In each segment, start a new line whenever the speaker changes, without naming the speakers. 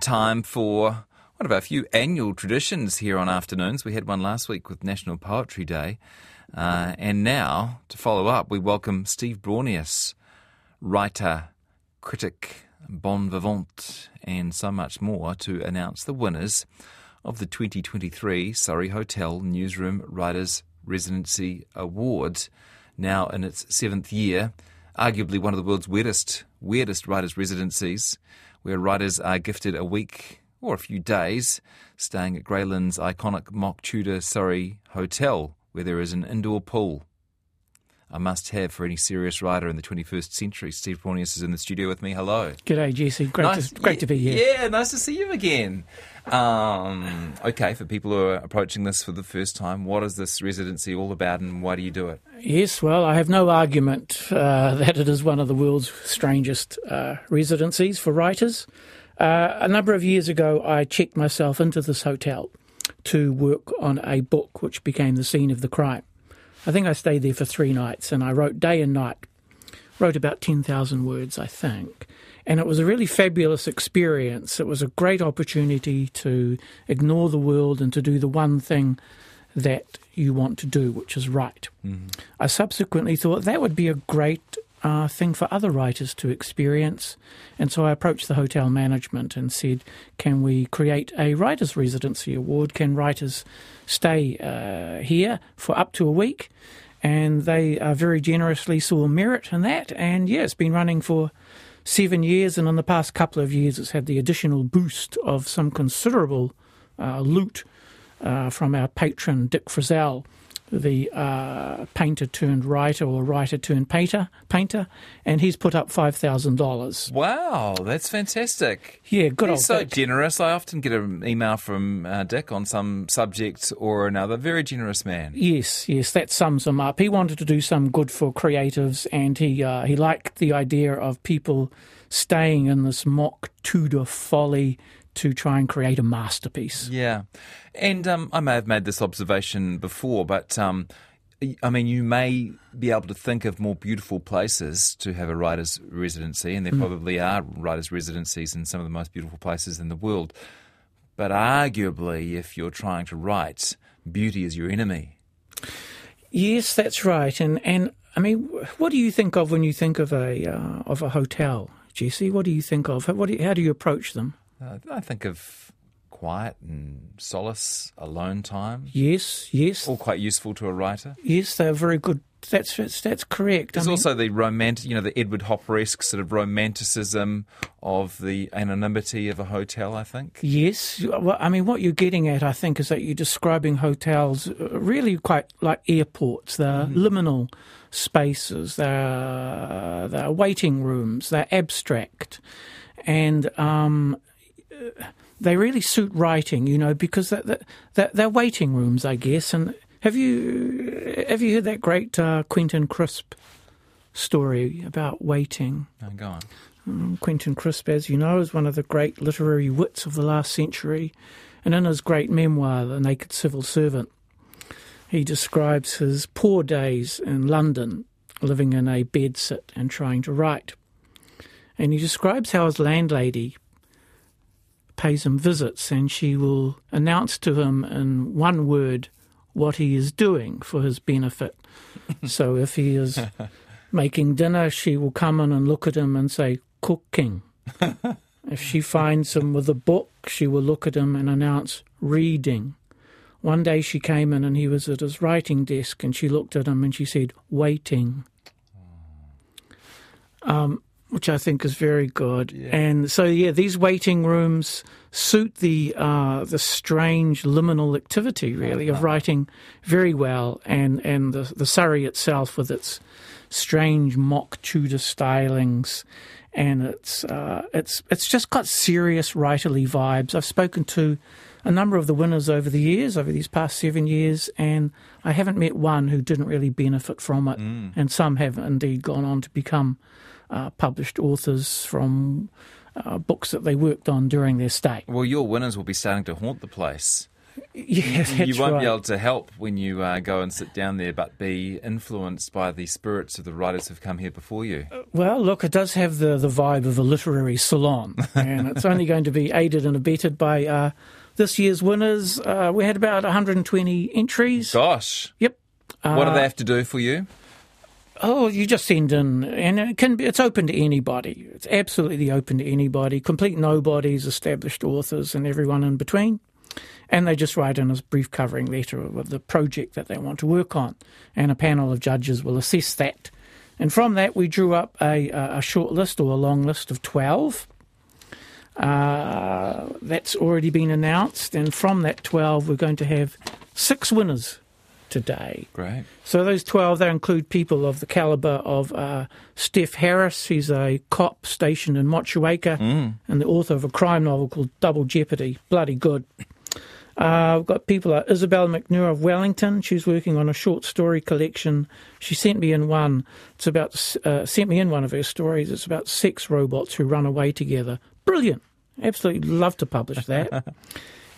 time for one of our few annual traditions here on afternoons. We had one last week with National Poetry Day. Uh, and now, to follow up, we welcome Steve Braunias, writer, critic, bon vivant, and so much more, to announce the winners of the 2023 Surrey Hotel Newsroom Writers Residency Award, now in its seventh year. Arguably one of the world's weirdest, weirdest writers' residencies, where writers are gifted a week or a few days staying at Grey Lynn's iconic mock Tudor Surrey Hotel, where there is an indoor pool. A must have for any serious writer in the 21st century. Steve Braunias is in the studio with me. Hello.
G'day, Jesse. Great, nice. to, great
yeah,
to be here.
Yeah, nice to see you again. Um, okay, for people who are approaching this for the first time, what is this residency all about and why do you do it?
Yes, well, I have no argument uh, that it is one of the world's strangest uh, residencies for writers. Uh, a number of years ago, I checked myself into this hotel to work on a book which became the scene of the crime. I think I stayed there for three nights and I wrote day and night. Wrote about 10,000 words, I think. And it was a really fabulous experience. It was a great opportunity to ignore the world and to do the one thing that you want to do, which is write. Mm-hmm. I subsequently thought that would be a great uh, thing for other writers to experience. And so I approached the hotel management and said, Can we create a writer's residency award? Can writers stay uh, here for up to a week? And they uh, very generously saw merit in that. And yeah, it's been running for seven years. And in the past couple of years, it's had the additional boost of some considerable uh, loot uh, from our patron, Dick Frizzell the uh, painter turned writer or writer turned painter, painter, and he's put up five thousand dollars.
Wow, that's fantastic!
Yeah, good.
He's so
Dick.
generous. I often get an email from uh, Dick on some subject or another. Very generous man.
Yes, yes, that sums him up. He wanted to do some good for creatives, and he uh, he liked the idea of people staying in this mock Tudor folly to try and create a masterpiece.
Yeah. And um, I may have made this observation before, but um, I mean, you may be able to think of more beautiful places to have a writer's residency, and there mm. probably are writer's residencies in some of the most beautiful places in the world. But arguably, if you're trying to write, beauty is your enemy.
Yes, that's right. And and I mean, what do you think of when you think of a uh, of a hotel, Jesse? What do you think of? What do you, how do you approach them?
Uh, I think of quiet and solace, alone time.
Yes, yes.
All quite useful to a writer.
Yes, they're very good. That's that's, that's correct.
There's I mean, also the romantic, you know, the Edward Hopper-esque sort of romanticism of the anonymity of a hotel. I think.
Yes, well, I mean, what you're getting at, I think, is that you're describing hotels uh, really quite like airports. They're mm-hmm. liminal spaces. They're they're waiting rooms. They're abstract, and um, they really suit writing, you know, because they're, they're, they're, waiting rooms, I guess. And have you have you heard that great uh, Quentin Crisp story about waiting?
Oh, go on.
Um, Quentin Crisp, as you know, is one of the great literary wits of the last century, and in his great memoir, The Naked Civil Servant, he describes his poor days in London, living in a bedsit and trying to write. And he describes how his landlady pays him visits and she will announce to him in one word what he is doing for his benefit. so if he is making dinner, she will come in and look at him and say, cooking. if she finds him with a book, she will look at him and announce, reading. One day she came in and he was at his writing desk and she looked at him and she said, waiting. Um, which I think is very good. Yeah. And so, yeah, these waiting rooms suit the uh, the strange liminal activity, really, of writing very well. And and the the Surrey itself, with its strange mock Tudor stylings, and it's uh, it's it's just got serious writerly vibes. I've spoken to a number of the winners over the years, over these past seven years, and I haven't met one who didn't really benefit from it, mm. and some have indeed gone on to become uh, published authors from uh, books that they worked on during their stay.
Well, your winners will be starting to haunt the place.
Yeah, that's
you won't
right.
be able to help when you uh, go and sit down there, but be influenced by the spirits of the writers who've come here before you.
Well, look, it does have the, the vibe of a literary salon, and it's only going to be aided and abetted by uh, this year's winners. Uh, we had about 120 entries.
Gosh,
Yep.
what do
Uh,
they have to do for you?
Oh, you just send in, and it can be, it's open to anybody. It's absolutely open to anybody, complete nobodies, established authors, and everyone in between. And they just write in a brief covering letter of the project that they want to work on, and a panel of judges will assess that. And from that, we drew up a, a a short list or a long list of 12. Uh, that's already been announced, and from that 12, we're going to have six winners today.
Great.
So those 12, they include people of the calibre of uh, Steph Harris. He's a cop stationed in Motueka and the author of a crime novel called Double Jeopardy. Bloody good. Uh, we've got people like Isabel McNure of Wellington. She's working on a short story collection. She sent me in one. It's about uh, sent me in one of her stories. It's about six robots who run away together. Brilliant. Absolutely love to publish that.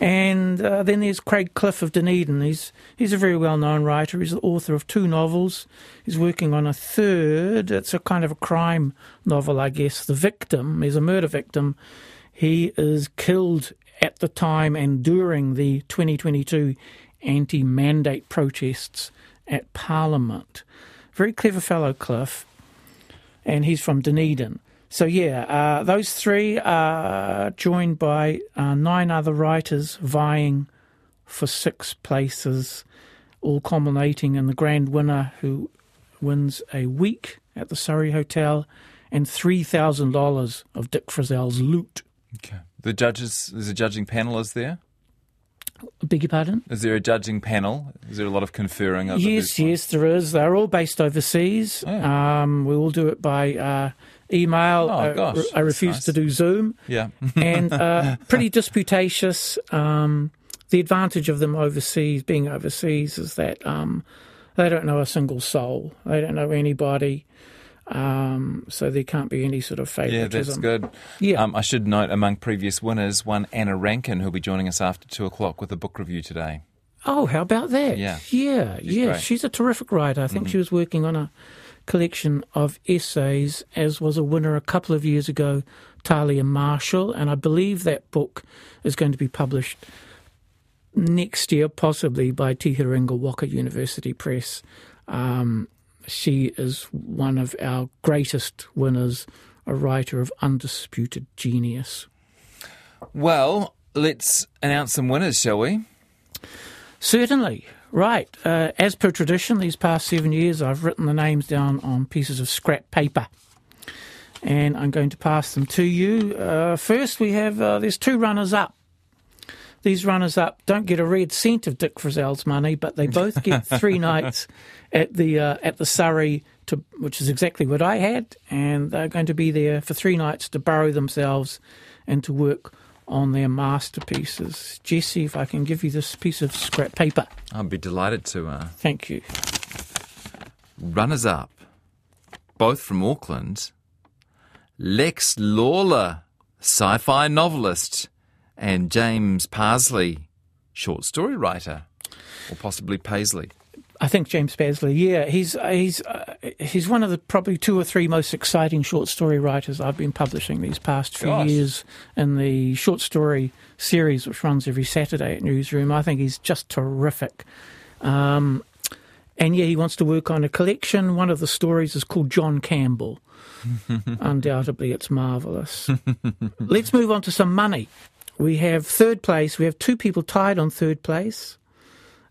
And uh, then there's Craig Cliff of Dunedin. He's he's a very well known writer. He's the author of two novels. He's working on a third. It's a kind of a crime novel, I guess. The victim is a murder victim. He is killed at the time and during the 2022 anti mandate protests at Parliament. Very clever fellow, Cliff. And he's from Dunedin. So, yeah, uh, those three are joined by uh, nine other writers vying for six places, all culminating in the grand winner who wins a week at the Surrey Hotel and $3,000 of Dick Frizzell's loot.
Okay. The judges, there's a judging panel, is there?
Beg your pardon?
Is there a judging panel? Is there a lot of conferring?
Yes, yes, there is. They're all based overseas.
Oh.
Um, we all do it by uh, email.
Oh,
I,
gosh,
I refuse
that's
to do Zoom.
Yeah.
and uh, pretty disputatious. Um, the advantage of them overseas, being overseas, is that um, they don't know a single soul. They don't know anybody. Um, so there can't be any sort of
yeah,
favoritism.
that's good.
Yeah.
Um, I should note among previous winners, one Anna Rankin, who'll be joining us after two o'clock with a book review today.
Oh, how about that?
Yeah.
yeah,
She's
yeah.
great. Mm-hmm.
She's a terrific writer. I think she was working on a collection of essays, as was a winner a couple of years ago, Talia Marshall, and I believe that book is going to be published next year, possibly by Te Herenga Waka University Press. Um, she is one of our greatest winners, a writer of undisputed genius.
Well, let's announce some winners, shall we?
Certainly. Right. Uh, as per tradition, these past seven years, I've written the names down on pieces of scrap paper. And I'm going to pass them to you. Uh, first, we have uh, there's two runners up. These runners up don't get a red cent of Dick Frizzell's money, but they both get three nights at the uh, at the Surrey, to, which is exactly what I had, and they're going to be there for three nights to burrow themselves and to work on their masterpieces. Jesse, if I can give you this piece of scrap paper.
I'd be delighted to. Uh,
Thank you.
runners up, both from Auckland, Lex Lawler, sci fi novelist, and James Parsley, short story writer, or possibly Paisley.
I think James Pasley. Yeah, he's he's uh, he's one of the probably two or three most exciting short story writers I've been publishing these past few
Gosh.
years in the short story series, which runs every Saturday at Newsroom. I think he's just terrific. Um, and yeah, he wants to work on a collection. One of the stories is called John Campbell. Undoubtedly, it's marvelous. Let's move on to some money. We have third place. We have two people tied on third place.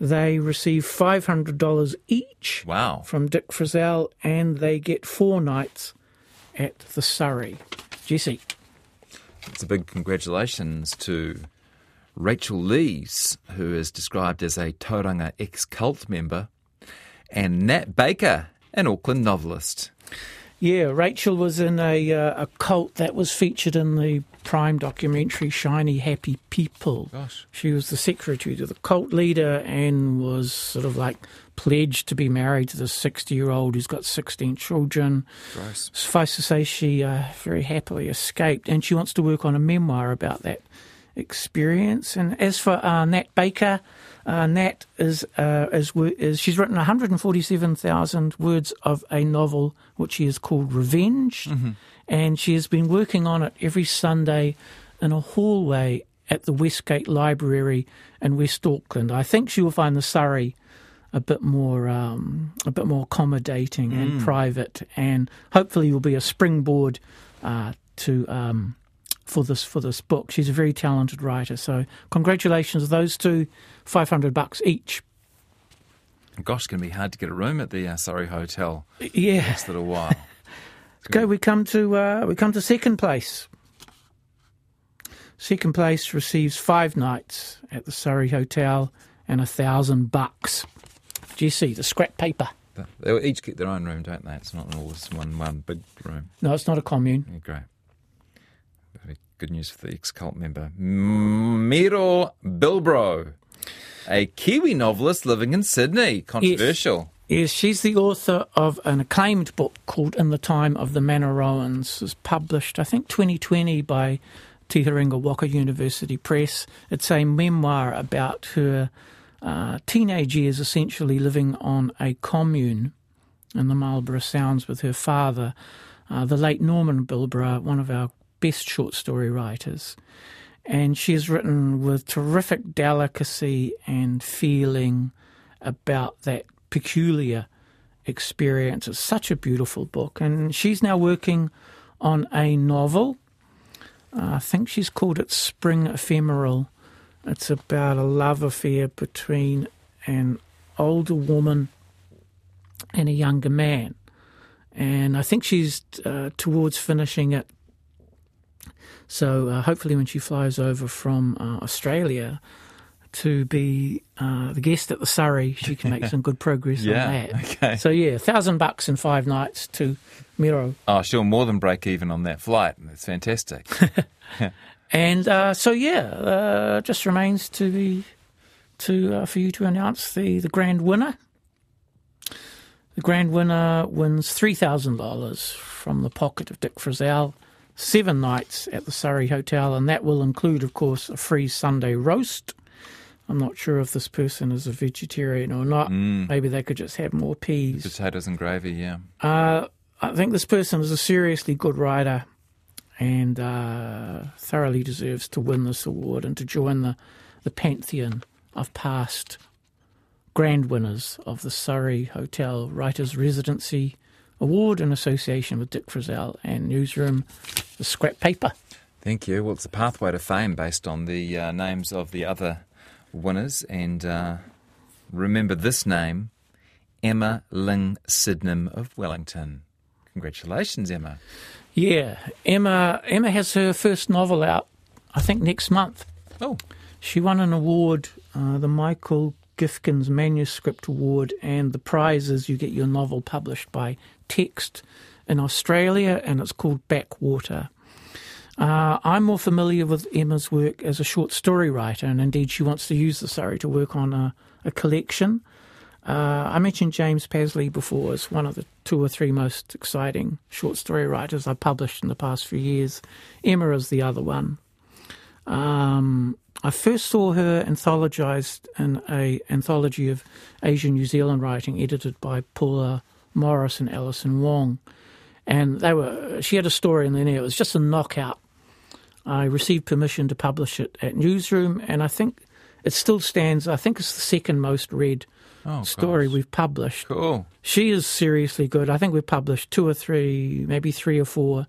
They receive $500 each
Wow.
from Dick Frizzell, and they get four nights at the Surrey. Jesse.
It's a big congratulations to Rachel Lees, who is described as a Tauranga ex cult member, and Nat Baker, an Auckland novelist.
Yeah, Rachel was in a, uh, a cult that was featured in the Prime documentary Shiny Happy People.
Gosh.
She was the secretary to the cult leader and was sort of like pledged to be married to this 60 year old who's got 16 children.
Gross.
Suffice to say, she uh, very happily escaped and she wants to work on a memoir about that experience. And as for uh, Nat Baker, uh, Nat is, uh, is, is she's written 147,000 words of a novel which she has called Revenge, mm-hmm. And she has been working on it every Sunday in a hallway at the Westgate Library in West Auckland. I think she will find the Surrey a bit more um, a bit more accommodating mm. and private, and hopefully will be a springboard uh, to um, for this for this book. She's a very talented writer. So congratulations, to those two, five hundred bucks each.
Gosh, it's going to be hard to get a room at the uh, Surrey Hotel.
Yeah,
next little while.
okay, we come to uh, we come to second place. Second place receives five nights at the Surrey Hotel and a thousand bucks. Do you see the scrap paper.
They each get their own room, don't they? It's not all this one one big room.
No, it's not a commune.
Yeah, great. Very good news for the ex-cult member Miro Bilbrough, a Kiwi novelist living in Sydney. Controversial.
Yes. Yes, she's the author of an acclaimed book called In the Time of the Manaroans. It was published, I think, 2020 by Te Herenga Waka University Press. It's a memoir about her uh, teenage years essentially living on a commune in the Marlborough Sounds with her father, uh, the late Norman Bilbrough, one of our best short story writers. And she has written with terrific delicacy and feeling about that peculiar experience. It's such a beautiful book. And she's now working on a novel. I think she's called it Spring Ephemeral it's about a love affair between an older woman and a younger man. And I think she's uh, towards finishing it. So uh, hopefully, when she flies over from uh, Australia to be uh, the guest at the Surrey, she can make some good progress
yeah,
on that.
Okay.
So yeah, thousand bucks in five nights to Miro.
Oh, she'll more than break even on that flight. That's fantastic.
And uh, so, yeah, uh, just remains to be to uh, for you to announce the, the grand winner. The grand winner wins three thousand dollars from the pocket of Dick Frizzell, seven nights at the Surrey Hotel, and that will include, of course, a free Sunday roast. I'm not sure if this person is a vegetarian or not.
Mm.
Maybe they could just have more peas,
potatoes, and gravy. Yeah.
Uh, I think this person is a seriously good writer and uh, thoroughly deserves to win this award and to join the, the pantheon of past grand winners of the Surrey Hotel Writers Residency Award in association with Dick Frizzell and Newsroom, the scrap paper.
Thank you. Well, it's a pathway to fame based on the uh, names of the other winners. And uh, remember this name Emma Ling Sydenham of Wellington. Congratulations, Emma.
Yeah, Emma. Emma has her first novel out. I think next month.
Oh,
she won an award, uh, the Michael Gifkins Manuscript Award, and the prize is you get your novel published by Text in Australia, and it's called Backwater. Uh, I'm more familiar with Emma's work as a short story writer, and indeed she wants to use the Surrey to work on a, a collection. Uh, I mentioned James Pasley before as one of the two or three most exciting short story writers I've published in the past few years. Emma is the other one. Um, I first saw her anthologized in a anthology of Asian New Zealand writing edited by Paula Morris and Alison Wong. And they were she had a story in there. It was just a knockout. I received permission to publish it at Newsroom, and I think it still stands. I think it's the second most read oh, story gosh. we've published.
Cool.
She is seriously good. I think we've published two or three, maybe three or four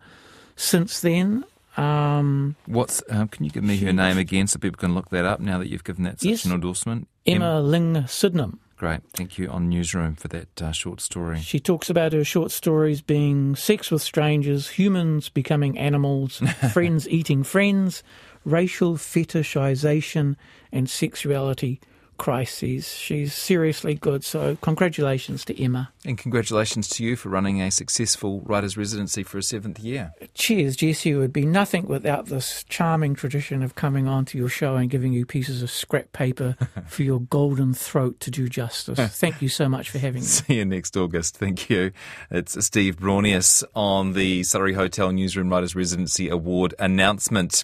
since then. Um,
What's? Um, can you give me her name again so people can look that up now that you've given that such yes, an endorsement?
Emma em- Ling Sydenham.
Great, thank you. On Newsroom for that uh, short story.
She talks about her short stories being sex with strangers, humans becoming animals, friends eating friends, racial fetishization, and sexuality crises. She's seriously good. So, congratulations to Emma.
And congratulations to you for running a successful writer's residency for a seventh year.
Cheers, Jesse. It would be nothing without this charming tradition of coming onto your show and giving you pieces of scrap paper for your golden throat to do justice. Thank you so much for having me.
See you next August. Thank you. It's Steve Braunias on the Surrey Hotel Newsroom Writers Residency Award announcement.